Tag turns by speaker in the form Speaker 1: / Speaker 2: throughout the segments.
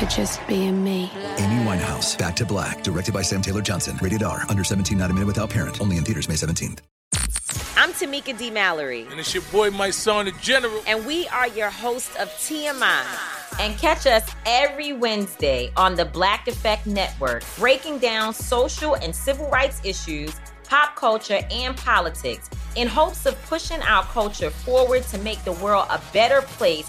Speaker 1: for just being me.
Speaker 2: Amy Winehouse, Back to Black, directed by Sam Taylor Johnson. Rated R, under 17, not a minute without parent. Only in theaters May 17th.
Speaker 3: I'm Tamika D. Mallory,
Speaker 4: And it's your boy, my son, the general.
Speaker 3: and we are your host of TMI. And catch us every Wednesday on the Black Effect Network, breaking down social and civil rights issues, pop culture, and politics in hopes of pushing our culture forward to make the world a better place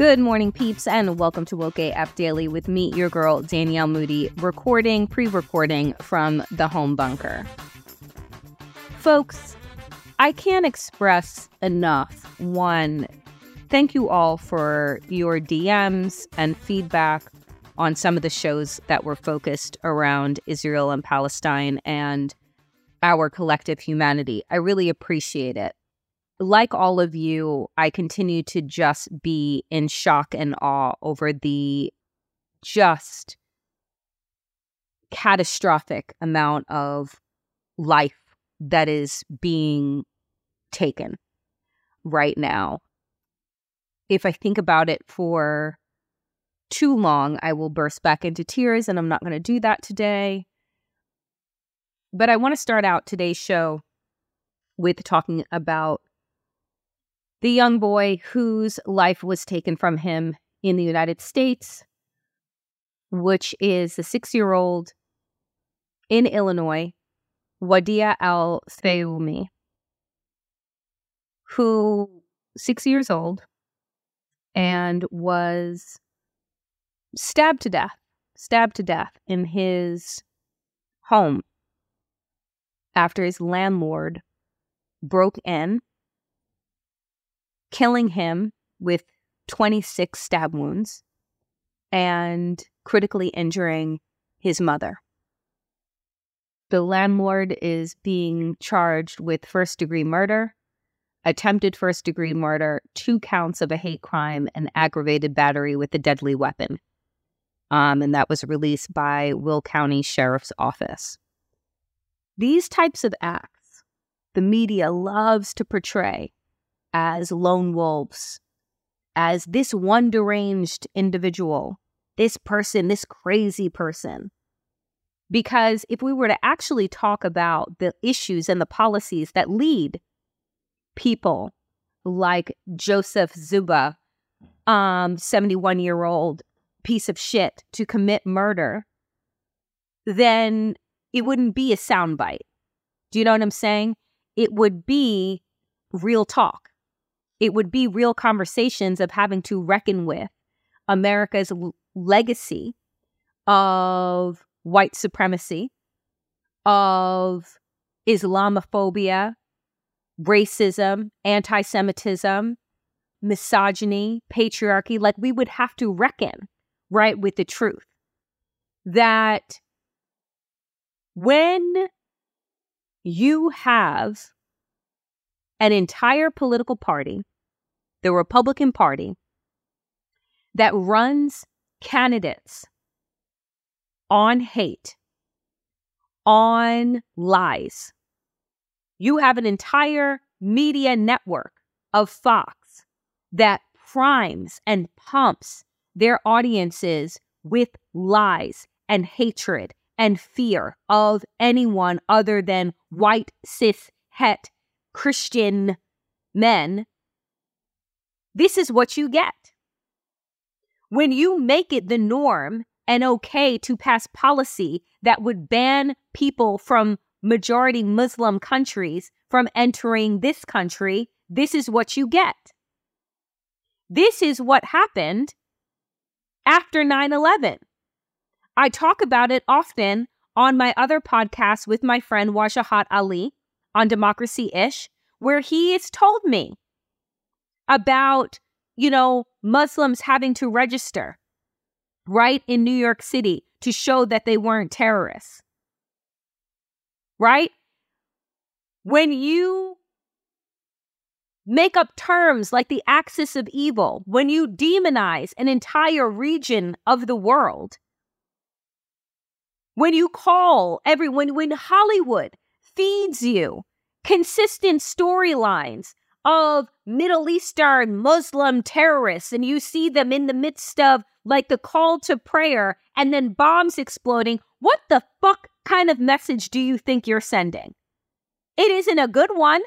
Speaker 5: Good morning, peeps, and welcome to Woke AF Daily with me, your girl, Danielle Moodie, recording, pre recording from the home bunker. Folks, I can't express enough. One, thank you all for your DMs and feedback on some of the shows that were focused around Israel and Palestine and our collective humanity. I really appreciate it like all of you, I continue to just be in shock and awe over the just catastrophic amount of life that is being taken right now. If I think about it for too long, I will burst back into tears, and I'm not going to do that today. But I want to start out today's show with talking about the young boy whose life was taken from him in the United States, which is the six year old in Illinois, Wadea Al Fayoume, who six years old and was stabbed to death, stabbed to death in his home after his landlord broke in killing him with 26 stab wounds and critically injuring his mother. The landlord is being charged with first degree murder, attempted first degree murder, two counts of a hate crime, and aggravated battery with a deadly weapon. Um, and that was released by Will County Sheriff's Office. These types of acts, the media loves to portray as lone wolves, as this one deranged individual, this person, this crazy person. Because if we were to actually talk about the issues and the policies that lead people like Joseph Czuba, um, 71 year old piece of shit, to commit murder, then it wouldn't be a soundbite. Do you know what I'm saying? It would be real talk it would be real conversations of having to reckon with America's l- legacy of white supremacy, of Islamophobia, racism, anti Semitism, misogyny, patriarchy. Like we would have to reckon, right, with the truth that when you have an entire political party the Republican Party that runs candidates on hate, on lies. You have an entire media network of Fox that primes and pumps their audiences with lies and hatred and fear of anyone other than white, cis, het, Christian men, this is what you get. When you make it the norm and okay to pass policy that would ban people from majority Muslim countries from entering this country, this is what you get. This is what happened after 9 11. I talk about it often on my other podcast with my friend Wajahat Ali on Democracy Ish, where he has told me about, you know, Muslims having to register right in New York City to show that they weren't terrorists. Right? When you make up terms like the axis of evil, when you demonize an entire region of the world, when you call everyone, when Hollywood feeds you consistent storylines of Middle Eastern Muslim terrorists, and you see them in the midst of like the call to prayer and then bombs exploding, what the fuck kind of message do you think you're sending? It isn't a good one.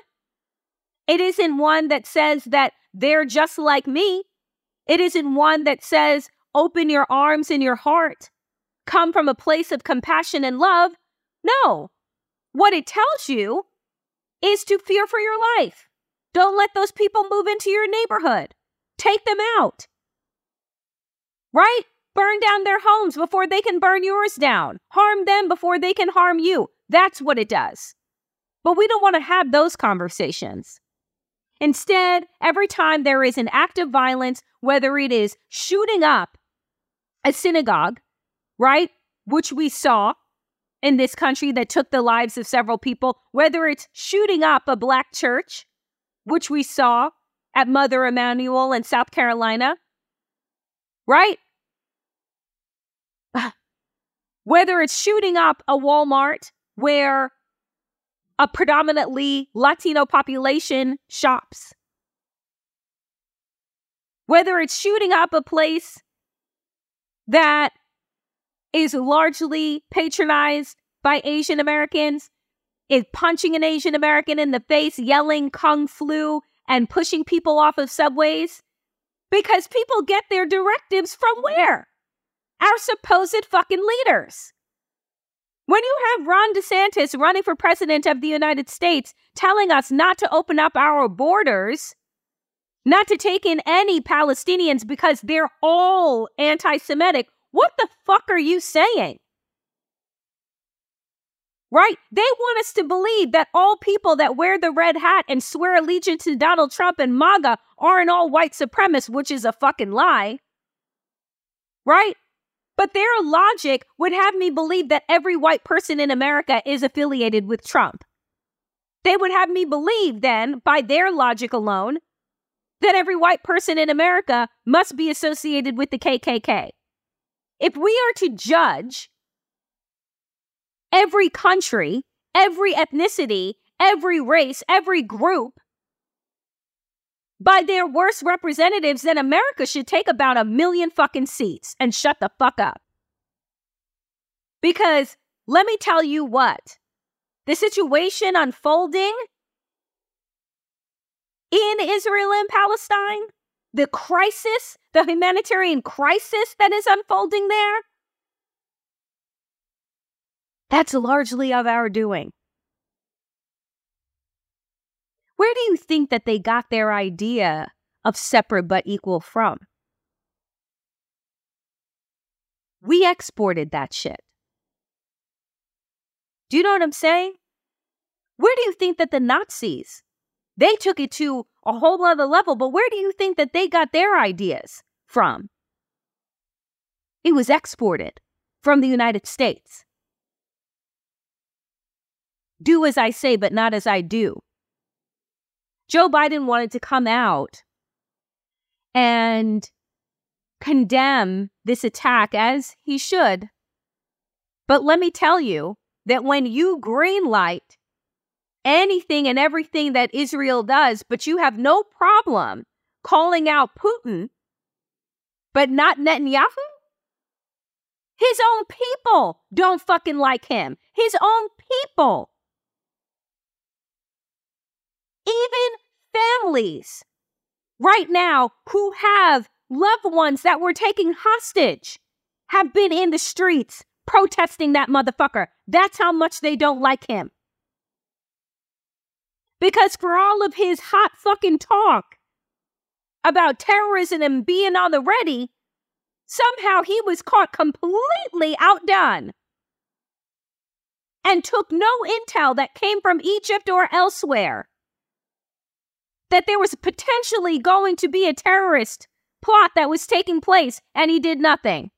Speaker 5: It isn't one that says that they're just like me. It isn't one that says, open your arms and your heart, come from a place of compassion and love. No. What it tells you is to fear for your life. Don't let those people move into your neighborhood. Take them out. Right? Burn down their homes before they can burn yours down. Harm them before they can harm you. That's what it does. But we don't want to have those conversations. Instead, every time there is an act of violence, whether it is shooting up a synagogue, right, which we saw in this country that took the lives of several people, whether it's shooting up a black church, which we saw at Mother Emanuel in South Carolina, right? Ah, whether it's shooting up a Walmart where a predominantly Latino population shops, whether it's shooting up a place that is largely patronized by Asian Americans, is punching an Asian American in the face, yelling Kung Flu, and pushing people off of subways? Because people get their directives from where? Our supposed fucking leaders. When you have Ron DeSantis running for president of the United States telling us not to open up our borders, not to take in any Palestinians because they're all anti Semitic, what the fuck are you saying? Right? They want us to believe that all people that wear the red hat and swear allegiance to Donald Trump and MAGA aren't all white supremacists, which is a fucking lie. Right? But their logic would have me believe that every white person in America is affiliated with Trump. They would have me believe then, by their logic alone, that every white person in America must be associated with the KKK. If we are to judge every country, every ethnicity, every race, every group by their worst representatives, then America should take about a million fucking seats and shut the fuck up. Because let me tell you what the situation unfolding in Israel and Palestine the crisis, the humanitarian crisis that is unfolding there, that's largely of our doing. Where do you think that they got their idea of separate but equal from? We exported that shit. Do you know what I'm saying? Where do you think that the Nazis they took it to a whole other level. But where do you think that they got their ideas from? It was exported from the United States. Do as I say, but not as I do. Joe Biden wanted to come out and condemn this attack as he should. But let me tell you that when you greenlight anything and everything that Israel does, but you have no problem calling out Putin, but not Netanyahu? His own people don't fucking like him. His own people. Even families right now who have loved ones that were taken hostage have been in the streets protesting that motherfucker. That's how much they don't like him. Because for all of his hot fucking talk about terrorism and being on the ready, somehow he was caught completely outdone and took no intel that came from Egypt or elsewhere that there was potentially going to be a terrorist plot that was taking place, and he did nothing.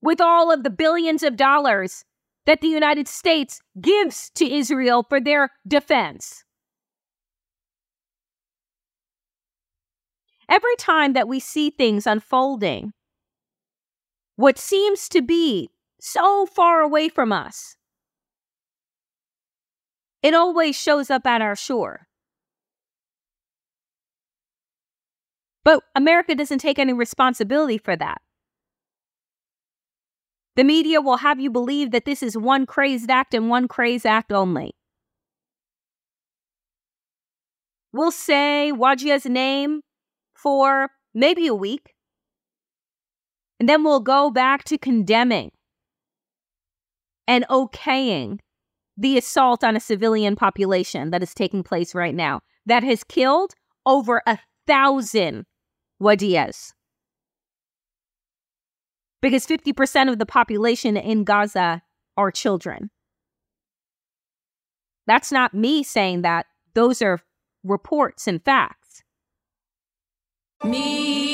Speaker 5: With all of the billions of dollars that the United States gives to Israel for their defense. Every time that we see things unfolding, what seems to be so far away from us, it always shows up at our shore. But America doesn't take any responsibility for that. The media will have you believe that this is one crazed act and one crazed act only. We'll say Wadea's name for maybe a week, and then we'll go back to condemning and okaying the assault on a civilian population that is taking place right now that has killed over a thousand Wadeas. Because 50% of the population in Gaza are children. That's not me saying that. Those are reports and facts.
Speaker 2: Me.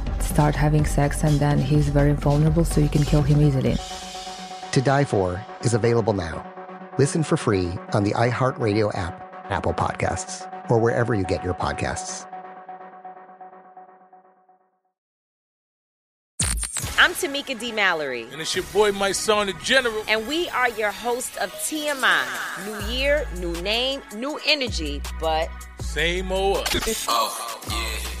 Speaker 6: start having sex, and then he's very vulnerable, so you can kill him easily.
Speaker 7: To Die For is available now. Listen for free on the iHeartRadio app, Apple Podcasts, or wherever you get your podcasts.
Speaker 3: I'm Tamika D. Mallory.
Speaker 4: And it's your boy, my son, the General.
Speaker 3: And we are your hosts of TMI. New year, new name, new energy, but
Speaker 4: same old oh,
Speaker 3: yeah.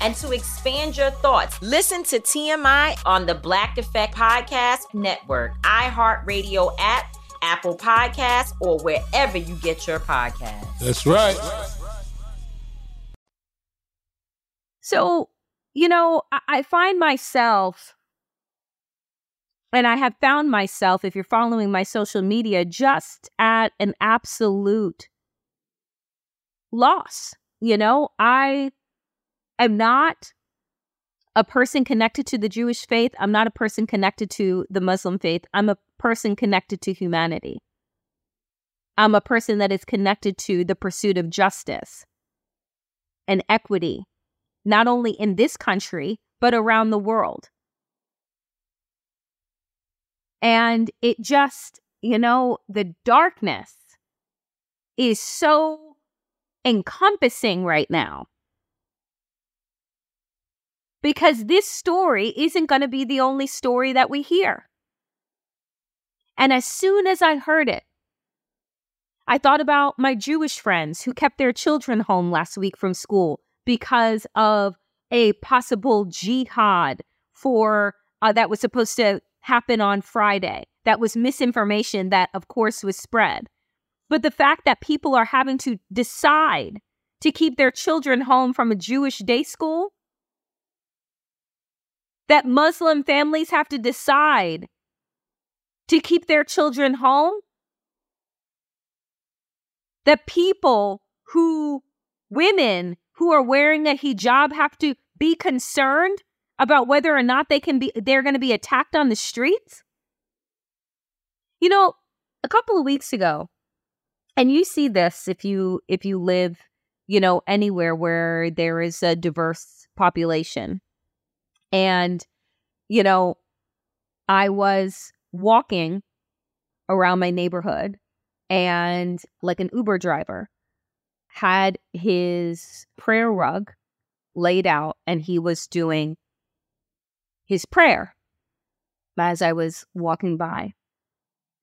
Speaker 3: and to expand your thoughts, listen to TMI on the Black Effect Podcast Network, iHeartRadio app, Apple Podcasts, or wherever you get your podcasts.
Speaker 4: That's right.
Speaker 5: So, you know, I, I find myself, and I have found myself, if you're following my social media, just at an absolute loss. You know, I am not a person connected to the Jewish faith. I'm not a person connected to the Muslim faith. I'm a person connected to humanity. I'm a person that is connected to the pursuit of justice and equity, not only in this country, but around the world. And it just, you know, the darkness is so encompassing right now. Because this story isn't going to be the only story that we hear. And as soon as I heard it, I thought about my Jewish friends who kept their children home last week from school because of a possible jihad for uh, that was supposed to happen on Friday. That was misinformation that, of course, was spread. But the fact that people are having to decide to keep their children home from a Jewish day school, that Muslim families have to decide to keep their children home, that people who, women who are wearing a hijab have to be concerned about whether or not they can be they're going to be attacked on the streets? You know, a couple of weeks ago, and you see this if you if you live, you know, anywhere where there is a diverse population. And you know, I was walking around my neighborhood and like an Uber driver had his prayer rug laid out and he was doing his prayer as I was walking by.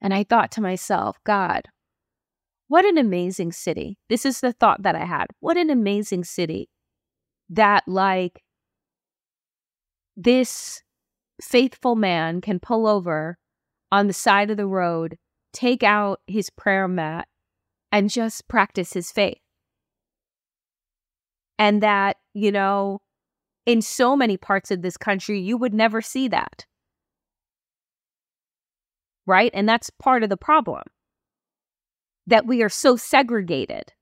Speaker 5: And I thought to myself, God, what an amazing city. This is the thought that I had. What an amazing city that, like, this faithful man can pull over on the side of the road, take out his prayer mat, and just practice his faith. And that, you know, in so many parts of this country, you would never see that. Right? And that's part of the problem that we are so segregated.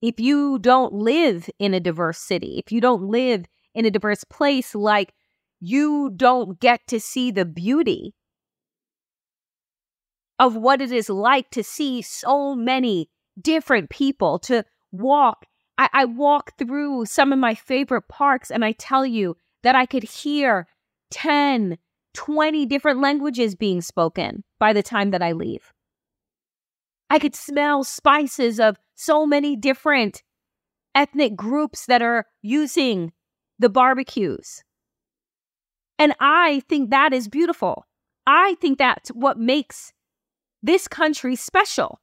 Speaker 5: If you don't live in a diverse city, if you don't live in a diverse place, like you don't get to see the beauty of what it is like to see so many different people, to walk I, I walk through some of my favorite parks and I tell you that I could hear 10, 20 different languages being spoken by the time that I leave. I could smell spices of so many different ethnic groups that are using the barbecues. And I think that is beautiful. I think that's what makes this country special.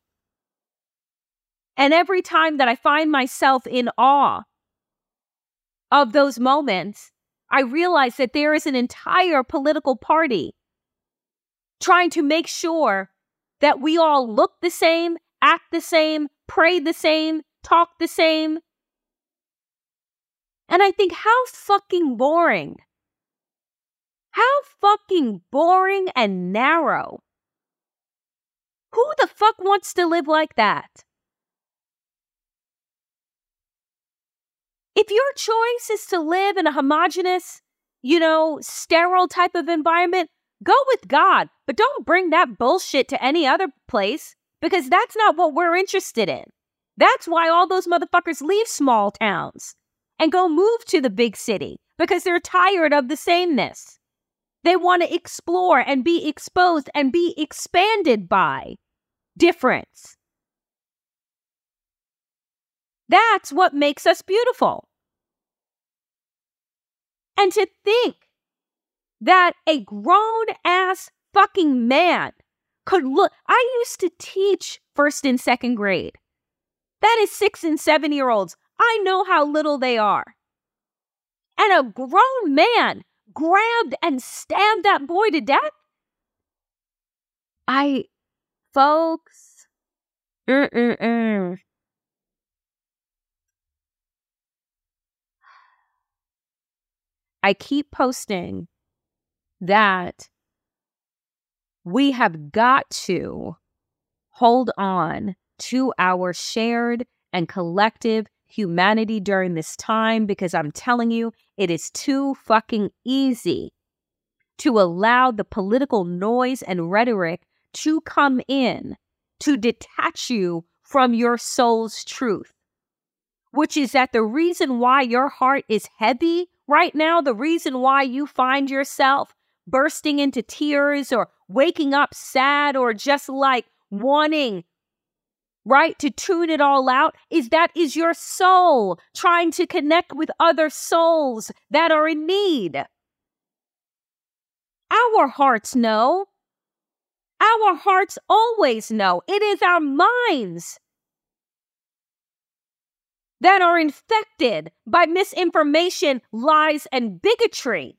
Speaker 5: And every time that I find myself in awe of those moments, I realize that there is an entire political party trying to make sure that we all look the same, act the same, pray the same, talk the same. And I think, how fucking boring. How fucking boring and narrow. Who the fuck wants to live like that? If your choice is to live in a homogenous, you know, sterile type of environment, go with God, but don't bring that bullshit to any other place because that's not what we're interested in. That's why all those motherfuckers leave small towns and go move to the big city because they're tired of the sameness. They want to explore and be exposed and be expanded by difference. That's what makes us beautiful. And to think that a grown ass fucking man could look. I used to teach first and second grade. That is six and seven year olds. I know how little they are. And a grown man grabbed and stabbed that boy to death. I, folks, mm-mm-mm. I keep posting that we have got to hold on to our shared and collective humanity during this time because I'm telling you, it is too fucking easy to allow the political noise and rhetoric to come in to detach you from your soul's truth, which is that the reason why your heart is heavy right now, the reason why you find yourself bursting into tears or waking up sad or just like wanting right? To tune it all out is that is your soul trying to connect with other souls that are in need. Our hearts know. Our hearts always know. It is our minds that are infected by misinformation, lies, and bigotry.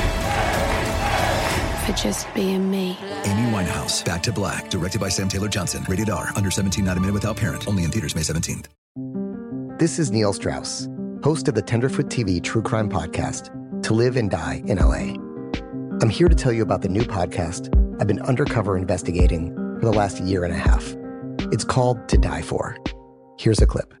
Speaker 1: for just being me.
Speaker 2: Amy Winehouse, Back to Black, directed by Sam Taylor Johnson. Rated R, under 17, not a minute without parent. Only in theaters May 17th.
Speaker 7: This is Neil Strauss, host of the Tenderfoot TV True Crime Podcast, To Live and Die in LA. I'm here to tell you about the new podcast I've been undercover investigating for the last year and a half. It's called To Die For. Here's a clip
Speaker 8: all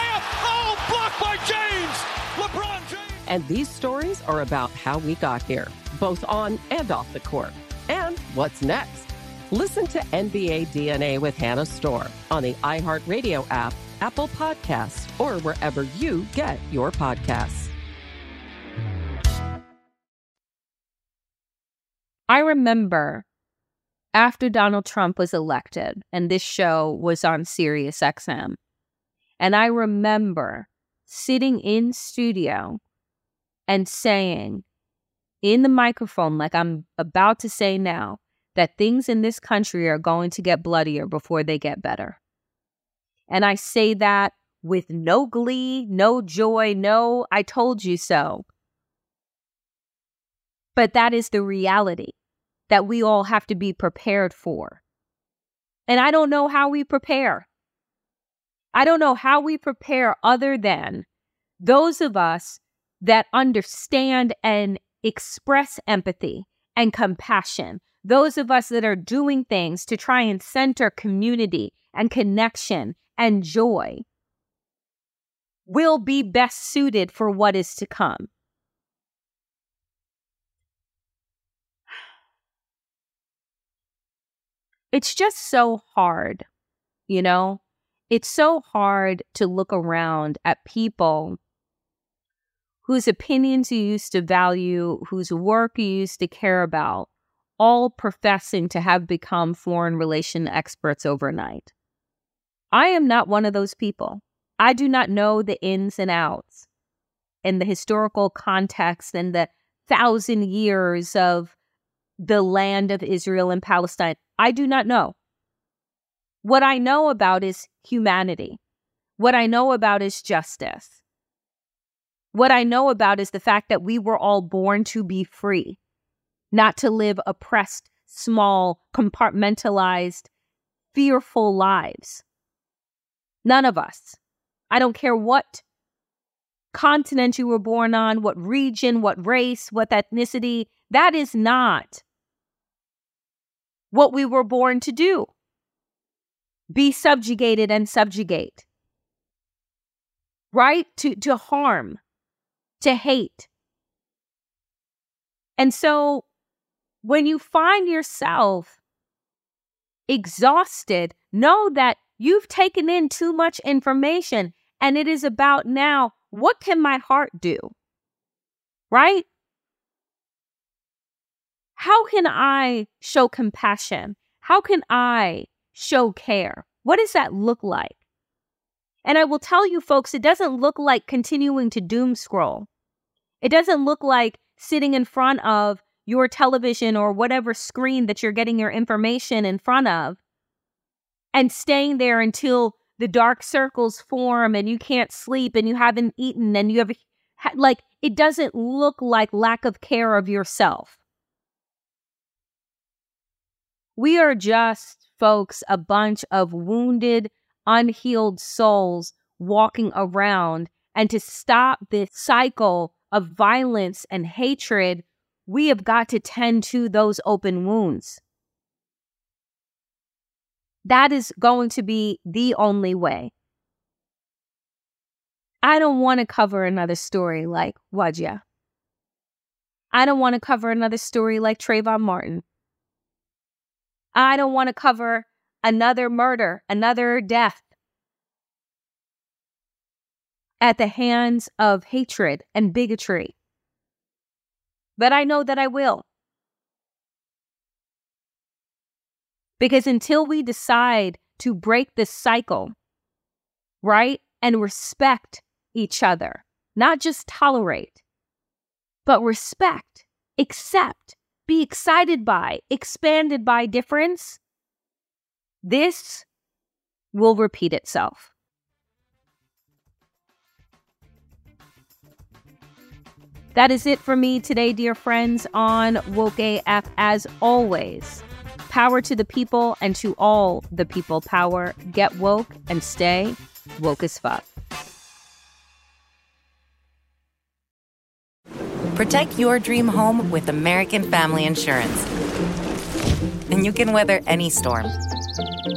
Speaker 9: And these stories are about how we got here, both on and off the court. And what's next? Listen to NBA DNA with Hannah Storm on the iHeartRadio app, Apple Podcasts, or wherever you get your podcasts.
Speaker 5: I remember after Donald Trump was elected and this show was on Sirius XM. And I remember sitting in studio and saying in the microphone, like I'm about to say now, that things in this country are going to get bloodier before they get better. And I say that with no glee, no joy, no, I told you so. But that is the reality that we all have to be prepared for. And I don't know how we prepare. I don't know how we prepare other than those of us that understand and express empathy and compassion. Those of us that are doing things to try and center community and connection and joy will be best suited for what is to come. It's just so hard, you know? It's so hard to look around at people whose opinions you used to value, whose work you used to care about, all professing to have become foreign relation experts overnight. I am not one of those people. I do not know the ins and outs and the historical context and the thousand years of the land of Israel and Palestine. I do not know. What I know about is humanity. What I know about is justice. What I know about is the fact that we were all born to be free, not to live oppressed, small, compartmentalized, fearful lives. None of us. I don't care what continent you were born on, what region, what race, what ethnicity. That is not what we were born to do. Be subjugated and subjugate. Right? To, to harm, to hate. And so when you find yourself exhausted, know that you've taken in too much information and it is about now what can my heart do? Right? How can I show compassion? How can I show care? What does that look like? And I will tell you, folks, it doesn't look like continuing to doom scroll. It doesn't look like sitting in front of your television or whatever screen that you're getting your information in front of and staying there until the dark circles form and you can't sleep and you haven't eaten and you have like it doesn't look like lack of care of yourself. We are just folks a bunch of wounded, unhealed souls walking around and to stop this cycle of violence and hatred, we have got to tend to those open wounds. That is going to be the only way. I don't want to cover another story like Wadea. I don't want to cover another story like Trayvon Martin. I don't want to cover another murder, another death at the hands of hatred and bigotry. But I know that I will. Because until we decide to break this cycle, right, and respect each other, not just tolerate, but respect, accept, be excited by, expanded by difference, this will repeat itself. That is it for me today, dear friends, on Woke AF. As always, Power to the people and to all the people power. Get woke and stay woke as fuck.
Speaker 10: Protect your dream home with American Family Insurance. And you can weather any storm.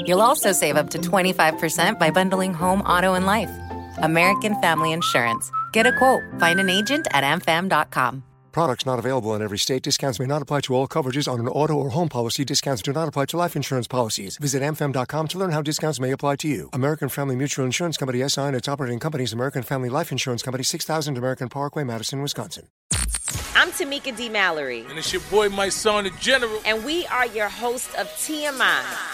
Speaker 10: You'll also save up to 25% by bundling home, auto, and life. American Family Insurance. Get a quote. Find an agent at amfam.com.
Speaker 11: Products not available in every state. Discounts may not apply to all coverages on an auto or home policy. Discounts do not apply to life insurance policies. Visit amfam.com to learn how discounts may apply to you. American Family Mutual Insurance Company SI and its operating companies American Family Life Insurance Company 6000 American Parkway, Madison, Wisconsin.
Speaker 3: I'm Tamika D. Mallory.
Speaker 12: And it's your boy, my son, the General.
Speaker 3: And we are your host of TMI.